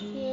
you